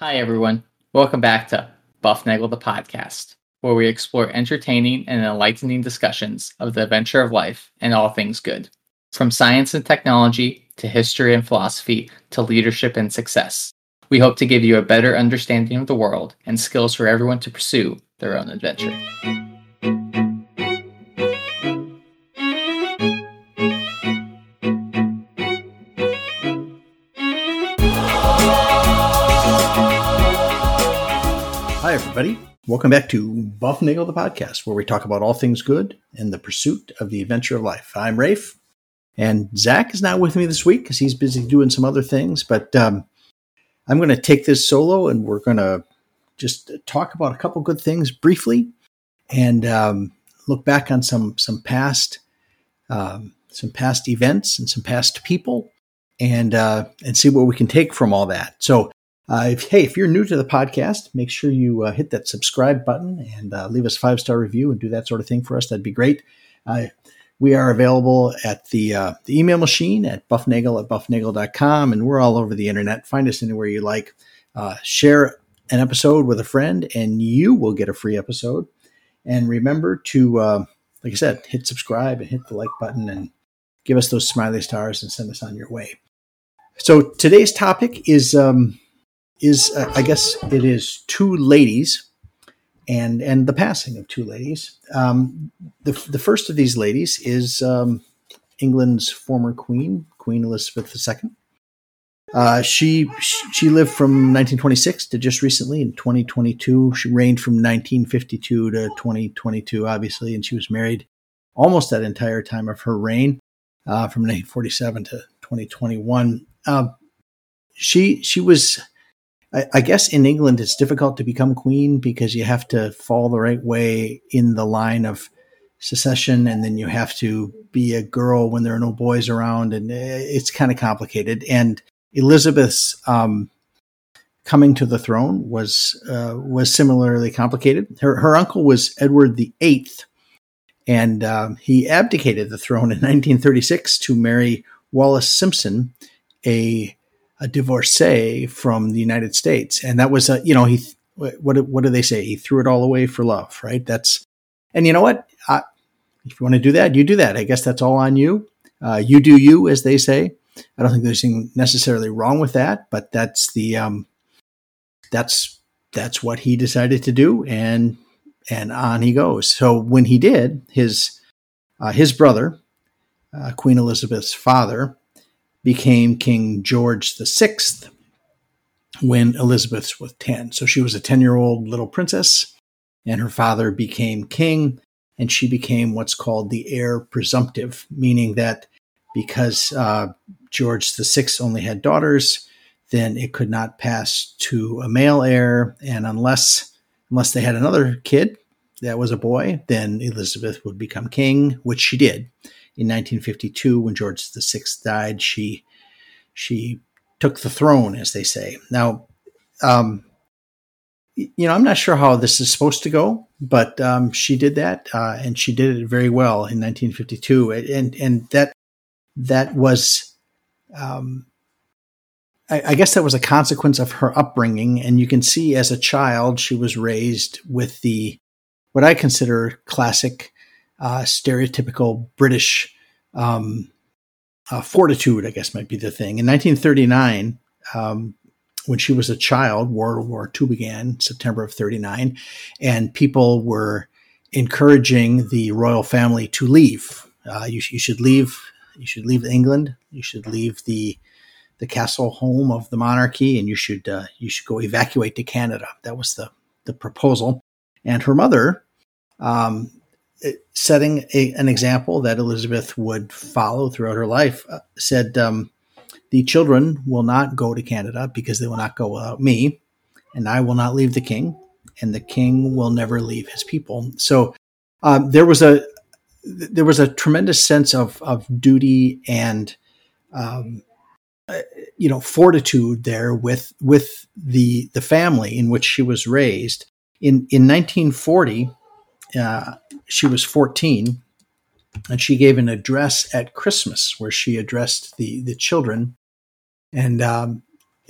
Hi, everyone. Welcome back to Buff Nagel the podcast, where we explore entertaining and enlightening discussions of the adventure of life and all things good. From science and technology to history and philosophy to leadership and success. We hope to give you a better understanding of the world and skills for everyone to pursue their own adventure. Everybody. Welcome back to Buff Nagel, the podcast, where we talk about all things good and the pursuit of the adventure of life. I'm Rafe, and Zach is not with me this week because he's busy doing some other things. But um, I'm going to take this solo, and we're going to just talk about a couple good things briefly, and um, look back on some some past um, some past events and some past people, and uh, and see what we can take from all that. So uh, if, hey, if you're new to the podcast, make sure you uh, hit that subscribe button and uh, leave us a five star review and do that sort of thing for us. That'd be great. Uh, we are available at the uh, the email machine at buffnagel at buffnagel.com, and we're all over the internet. Find us anywhere you like. Uh, share an episode with a friend, and you will get a free episode. And remember to, like I said, hit subscribe and hit the like button and give us those smiley stars and send us on your way. So today's topic is. Um, is uh, I guess it is two ladies and and the passing of two ladies. Um, the the first of these ladies is um, England's former queen, Queen Elizabeth II. Uh, she she lived from 1926 to just recently in 2022. She reigned from 1952 to 2022, obviously, and she was married almost that entire time of her reign, uh, from 1947 to 2021. Uh, she she was I, I, guess in England it's difficult to become queen because you have to fall the right way in the line of secession, and then you have to be a girl when there are no boys around, and eh, it's kind of complicated. And Elizabeth's um, coming to the throne was uh, was similarly complicated. Her her uncle was Edward the Eighth, and um, he abdicated the throne in 1936 to marry Wallis Simpson, a a divorcee from the United States, and that was a you know he what what do they say? He threw it all away for love, right? That's and you know what? I, if you want to do that, you do that. I guess that's all on you. Uh, you do you, as they say. I don't think there's anything necessarily wrong with that, but that's the um, that's that's what he decided to do, and and on he goes. So when he did, his uh, his brother, uh, Queen Elizabeth's father, became King George VI when Elizabeth was 10. So she was a 10 year old little princess, and her father became king, and she became what's called the heir presumptive, meaning that because uh, George VI only had daughters, then it could not pass to a male heir, and unless unless they had another kid that was a boy, then Elizabeth would become king, which she did. In 1952, when George VI died, she she took the throne, as they say. Now, um, you know, I'm not sure how this is supposed to go, but um, she did that, uh, and she did it very well in 1952, and and that that was, um, I, I, guess, that was a consequence of her upbringing, and you can see as a child she was raised with the what I consider classic uh, stereotypical British um, uh, fortitude, I guess might be the thing. In 1939, um, when she was a child, World War II began, September of 39, and people were encouraging the royal family to leave. Uh, you, you, should leave. You should leave England. You should leave the the castle home of the monarchy, and you should uh, you should go evacuate to Canada. That was the the proposal. And her mother um, setting a, an example that Elizabeth would follow throughout her life, uh, said, um, The children will not go to Canada because they will not go without me, and I will not leave the king, and the king will never leave his people. So um, there was a there was a tremendous sense of of duty and um, uh, you know fortitude there with with the the family in which she was raised. In in 1940, uh, she was 14 and she gave an address at Christmas where she addressed the, the children. And um,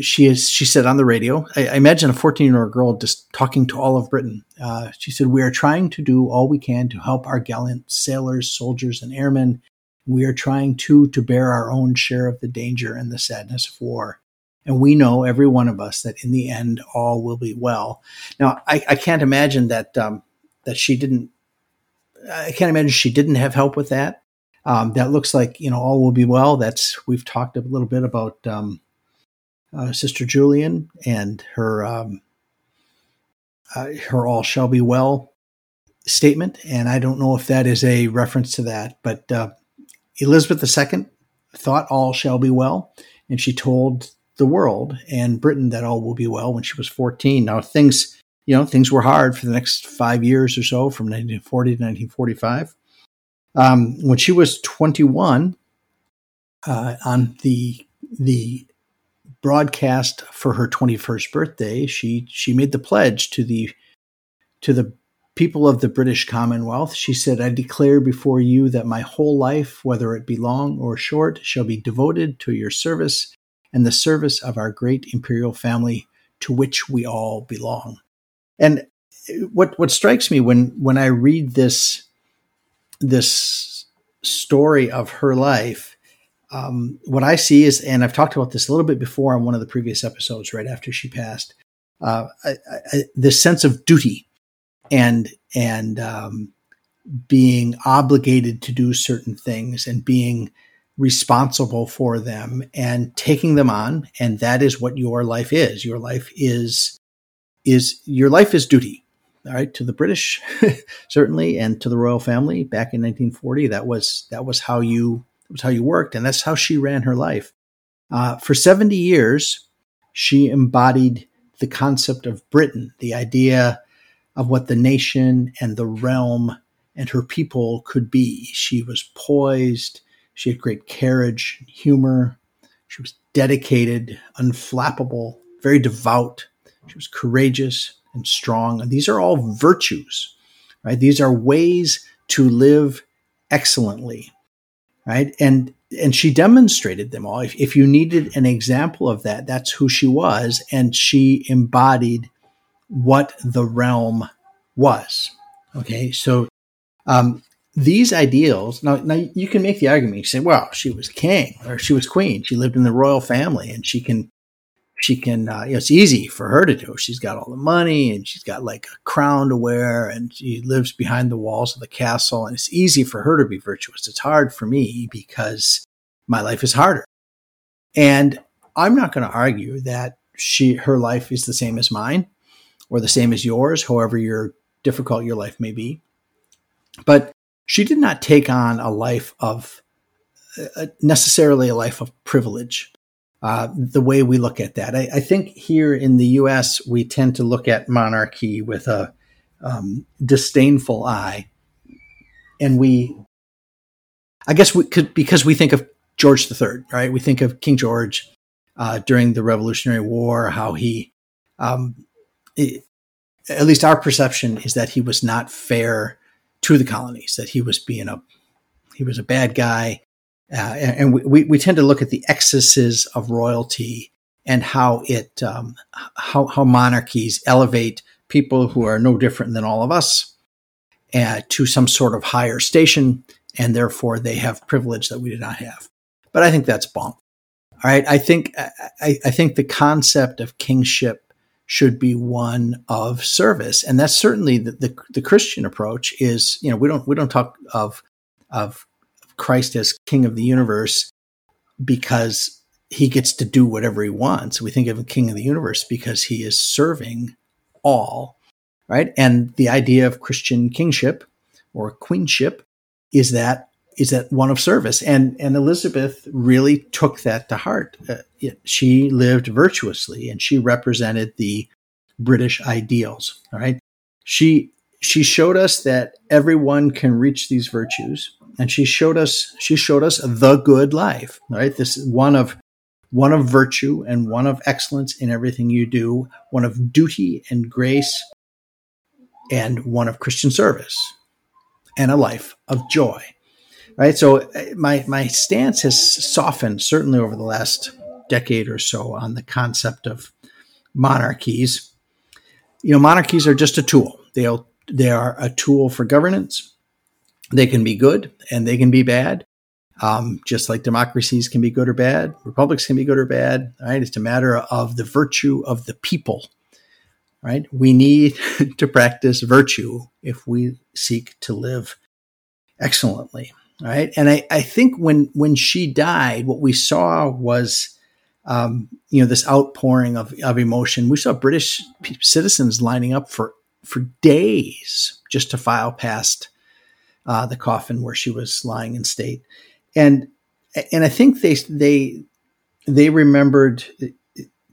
she is she said on the radio i, I imagine a 14 year old girl just talking to all of britain. Uh, she said we are trying to do all we can to help our gallant sailors soldiers and airmen. We are trying to to bear our own share of the danger and the sadness of war. And we know every one of us that in the end all will be well. Now i, I can't imagine that um, that she didn't i can't imagine she didn't have help with that. Um, that looks like you know all will be well. That's we've talked a little bit about um, uh, Sister Julian and her um, uh, her all shall be well statement, and I don't know if that is a reference to that, but uh, Elizabeth II thought all shall be well, and she told the world and Britain that all will be well when she was 14. Now things, you know, things were hard for the next five years or so, from 1940 to 1945. Um, when she was 21, uh, on the the broadcast for her 21st birthday, she she made the pledge to the to the people of the British Commonwealth. She said, "I declare before you that my whole life, whether it be long or short, shall be devoted to your service and the service of our great imperial family to which we all belong." And what what strikes me when when I read this this story of her life um, what I see is, and I've talked about this a little bit before on one of the previous episodes, right after she passed, uh, I, I, this sense of duty and and um, being obligated to do certain things and being responsible for them and taking them on, and that is what your life is. Your life is is your life is duty. All right, to the British, certainly, and to the royal family back in 1940. That was that was how you was how you worked, and that's how she ran her life. Uh, for 70 years, she embodied the concept of Britain, the idea of what the nation and the realm and her people could be. She was poised, she had great carriage, humor, she was dedicated, unflappable, very devout, she was courageous and strong. And these are all virtues, right? These are ways to live excellently right? And and she demonstrated them all. If, if you needed an example of that, that's who she was, and she embodied what the realm was. Okay, so um, these ideals. Now, now you can make the argument. You say, "Well, she was king or she was queen. She lived in the royal family, and she can she can uh, you know, it's easy for her to do. She's got all the money and she's got like a crown to wear and she lives behind the walls of the castle and it's easy for her to be virtuous. It's hard for me because my life is harder. And i'm not going to argue that she her life is the same as mine or the same as yours however your difficult your life may be. But she did not take on a life of uh, necessarily a life of privilege uh, the way we look at that. I, I, think here in the U.S. we tend to look at monarchy with a um, disdainful eye, and we, I guess, we could because we think of George III, right? We think of King George uh, during the Revolutionary War, how he, um, it, at least our perception is that he was not fair to the colonies, that he was being a he was a bad guy uh, and, we, we tend to look at the excesses of royalty and how it um, how, how monarchies elevate people who are no different than all of us uh, to some sort of higher station, and therefore they have privilege that we do not have. But I think that's bunk. All right, I think I, I think the concept of kingship should be one of service, and that's certainly the, the, the Christian approach. Is you know we don't we don't talk of of Christ as king of the universe because he gets to do whatever he wants. We think of a king of the universe because he is serving all, right? And the idea of Christian kingship or queenship is that is that one of service. And and Elizabeth really took that to heart. Uh, it, she lived virtuously and she represented the British ideals, all right? She she showed us that everyone can reach these virtues and she showed us she showed us the good life right this is one of one of virtue and one of excellence in everything you do one of duty and grace and one of christian service and a life of joy right so uh, my my stance has softened certainly over the last decade or so on the concept of monarchies. You know, monarchies are just a tool. They they are a tool for governance. They can be good and they can be bad. Um, just like democracies can be good or bad, republics can be good or bad. Right? It's a matter of the virtue of the people. Right? We need to practice virtue if we seek to live excellently. Right? And I, I think when when she died, what we saw was um, you know this outpouring of, of emotion. We saw British citizens lining up for for days just to file past uh, the coffin where she was lying in state and and I think they they they remembered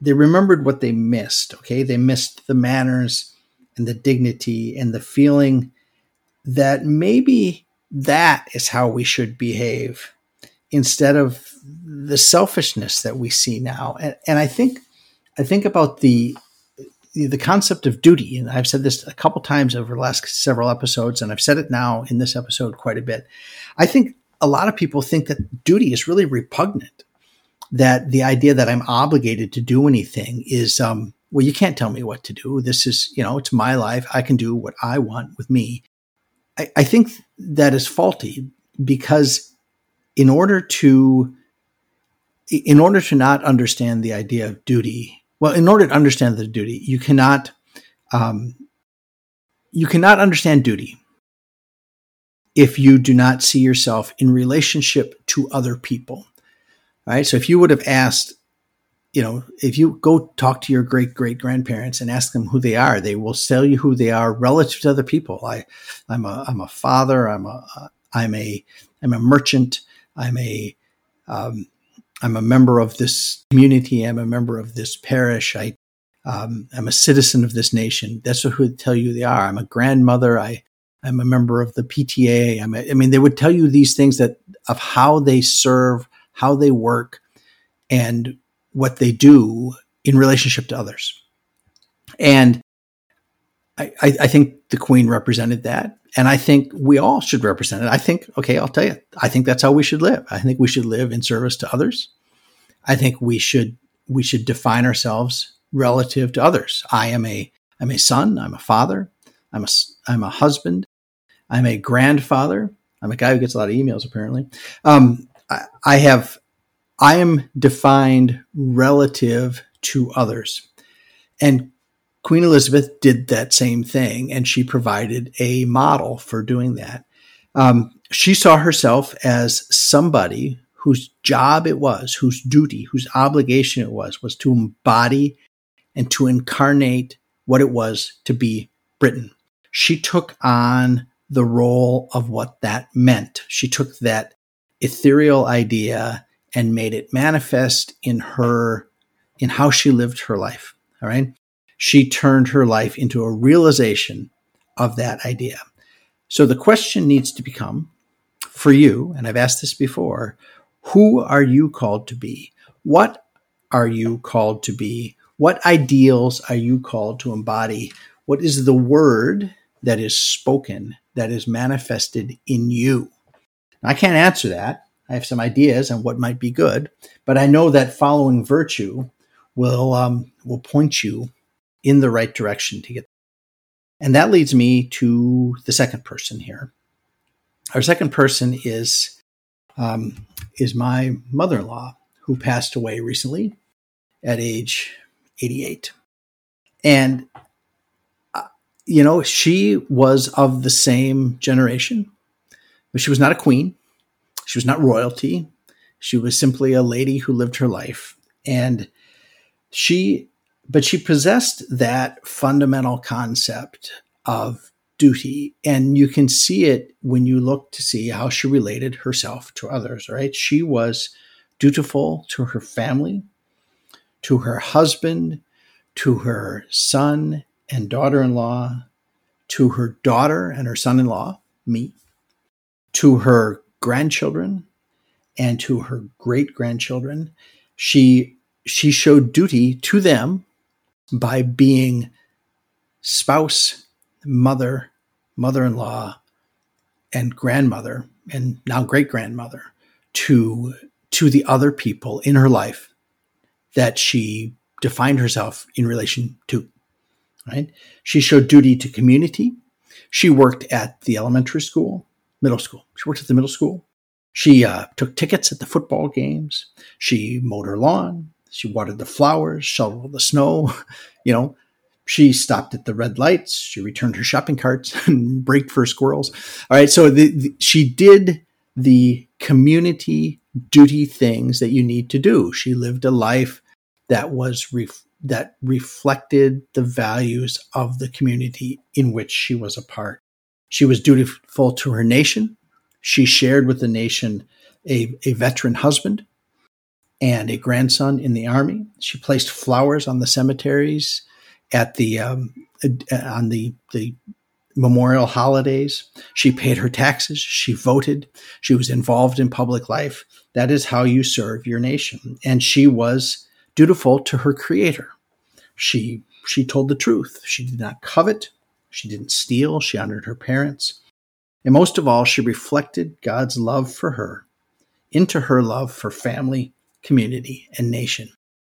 they remembered what they missed. Okay, they missed the manners and the dignity and the feeling that maybe that is how we should behave instead of the selfishness that we see now. And, and I think I think about the the concept of duty, and I've said this a couple times over the last several episodes, and I've said it now in this episode quite a bit. I think a lot of people think that duty is really repugnant. That the idea that I'm obligated to do anything is, um, well, you can't tell me what to do. This is, you know, it's my life. I can do what I want with me. I, I think that is faulty because in order to, in order to not understand the idea of duty, well, in order to understand the duty, you cannot, um, you cannot understand duty if you do not see yourself in relationship to other people. Right. So if you would have asked, you know, if you go talk to your great great grandparents and ask them who they are, they will tell you who they are relative to other people. I, I'm a, I'm a father. I'm a, I'm a, I'm a merchant. I'm a, um, I'm a member of this community. I'm a member of this parish. I, um, I'm a citizen of this nation. That's who would tell you they are. I'm a grandmother. I, I'm a member of the PTA. I'm a, I mean, they would tell you these things that of how they serve, how they work, and what they do in relationship to others. And I, I, think the Queen represented that. And I think we all should represent it. I think, okay, I'll tell you, I think that's how we should live. I think we should live in service to others. I think we should we should define ourselves relative to others. I am a I'm a son, I'm a father, I'm a I'm a husband, I'm a grandfather. I'm a guy who gets a lot of emails, apparently. Um, I, I have, I am defined relative to others. And Queen Elizabeth did that same thing, and she provided a model for doing that. Um, she saw herself as somebody whose job it was, whose duty, whose obligation it was, was to embody and to incarnate what it was to be Britain. She took on the role of what that meant. She took that ethereal idea and made it manifest in her, in how she lived her life. All right. She turned her life into a realization of that idea. So the question needs to become for you, and I've asked this before, who are you called to be? What are you called to be? What ideals are you called to embody? What is the word that is spoken that is manifested in you? I can't answer that. I have some ideas on what might be good, but I know that following virtue will um, will point you in the right direction to get. And that leads me to the second person here. Our second person is um, is my mother-in-law who passed away recently at age 88. And you know, she was of the same generation, but she was not a queen. She was not royalty. She was simply a lady who lived her life. And she, but she possessed that fundamental concept of duty. And you can see it when you look to see how she related herself to others, right? She was dutiful to her family, to her husband, to her son, and daughter in law, to her daughter and her son in law, me, to her grandchildren, and to her great grandchildren. She, she showed duty to them by being spouse, mother, mother in law, and grandmother, and now great grandmother to, to the other people in her life that she defined herself in relation to. Right? She showed duty to community. She worked at the elementary school, middle school. She worked at the middle school. She uh, took tickets at the football games. She mowed her lawn. She watered the flowers, shoveled the snow. You know, she stopped at the red lights. She returned her shopping carts and braked for squirrels. All right. So the, the, she did the community duty things that you need to do. She lived a life that was ref- that reflected the values of the community in which she was a part. She was dutiful to her nation. She shared with the nation a, a veteran husband and a grandson in the army. She placed flowers on the cemeteries at the um, on the the memorial holidays. She paid her taxes. She voted. She was involved in public life. That is how you serve your nation. And she was dutiful to her creator. She she told the truth. She did not covet. She didn't steal. She honored her parents. And most of all, she reflected God's love for her into her love for family, community, and nation.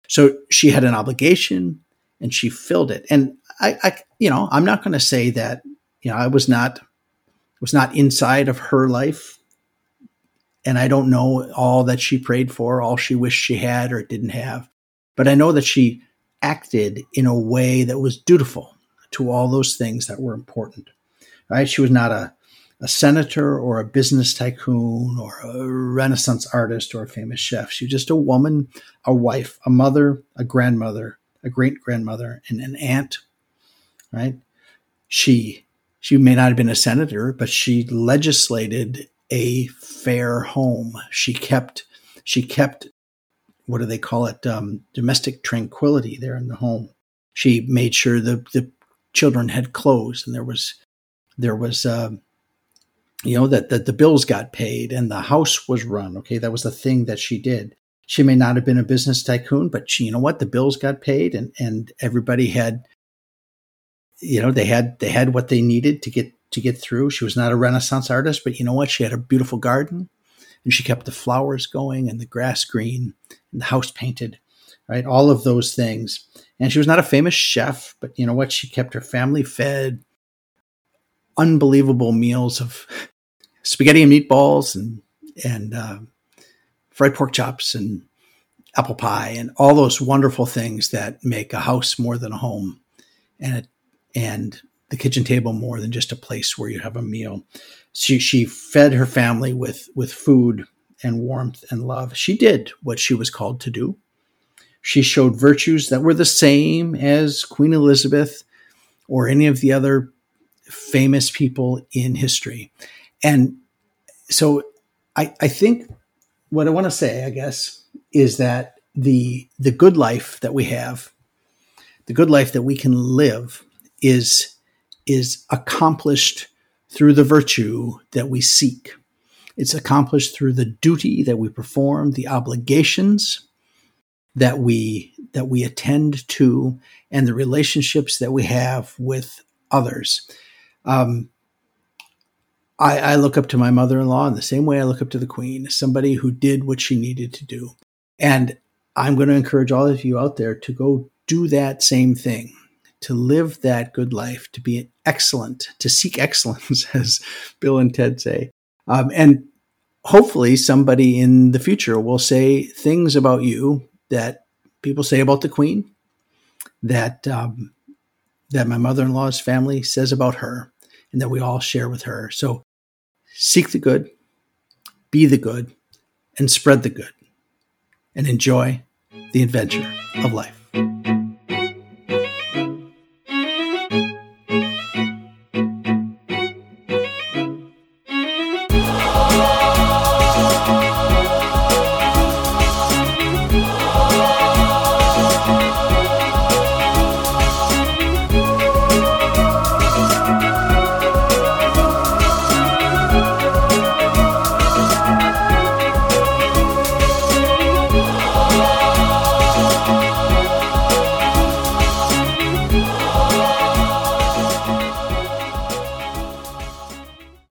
So she had an obligation and she filled it. And I, I you know, I'm not going to say that, you know, I was not, was not inside of her life. And I don't know all that she prayed for, all she wished she had or didn't have. But I know that she acted in a way that was dutiful to all those things that were important. Right? She was not a a senator or a business tycoon or a renaissance artist or a famous chef. She was just a woman, a wife, a mother, a grandmother, a great grandmother, and an aunt. Right? She she may not have been a senator, but she legislated a fair home. She kept she kept what do they call it um, domestic tranquility there in the home. She made sure the the children had clothes and there was there was uh, you know that, that the bills got paid and the house was run okay? That was the thing that she did. She may not have been a business tycoon but she you know what? The bills got paid and and everybody had you know they had they had what they needed to get to get through. She was not a renaissance artist but you know what? She had a beautiful garden and she kept the flowers going and the grass green and the house painted right? All of those things. And she was not a famous chef but you know what? She kept her family fed unbelievable meals of spaghetti and meatballs and and uh, fried pork chops and apple pie and all those wonderful things that make a house more than a home and it, and the kitchen table more than just a place where you have a meal. She she fed her family with with food and warmth and love. She did what she was called to do. She showed virtues that were the same as Queen Elizabeth or any of the other famous people in history. And so I, I think what I want to say, I guess, is that the the good life that we have, the good life that we can live is is accomplished through the virtue that we seek. It's accomplished through the duty that we perform, the obligations that we that we attend to, and the relationships that we have with others. Um, I, I look up to my mother in law in the same way I look up to the Queen, somebody who did what she needed to do. And I'm going to encourage all of you out there to go do that same thing, to live that good life, to be excellent, to seek excellence, as Bill and Ted say. Um, and hopefully, somebody in the future will say things about you that people say about the Queen, that um, that my mother in law's family says about her and that we all share with her. So seek the good, be the good, and spread the good, and enjoy the adventure of life.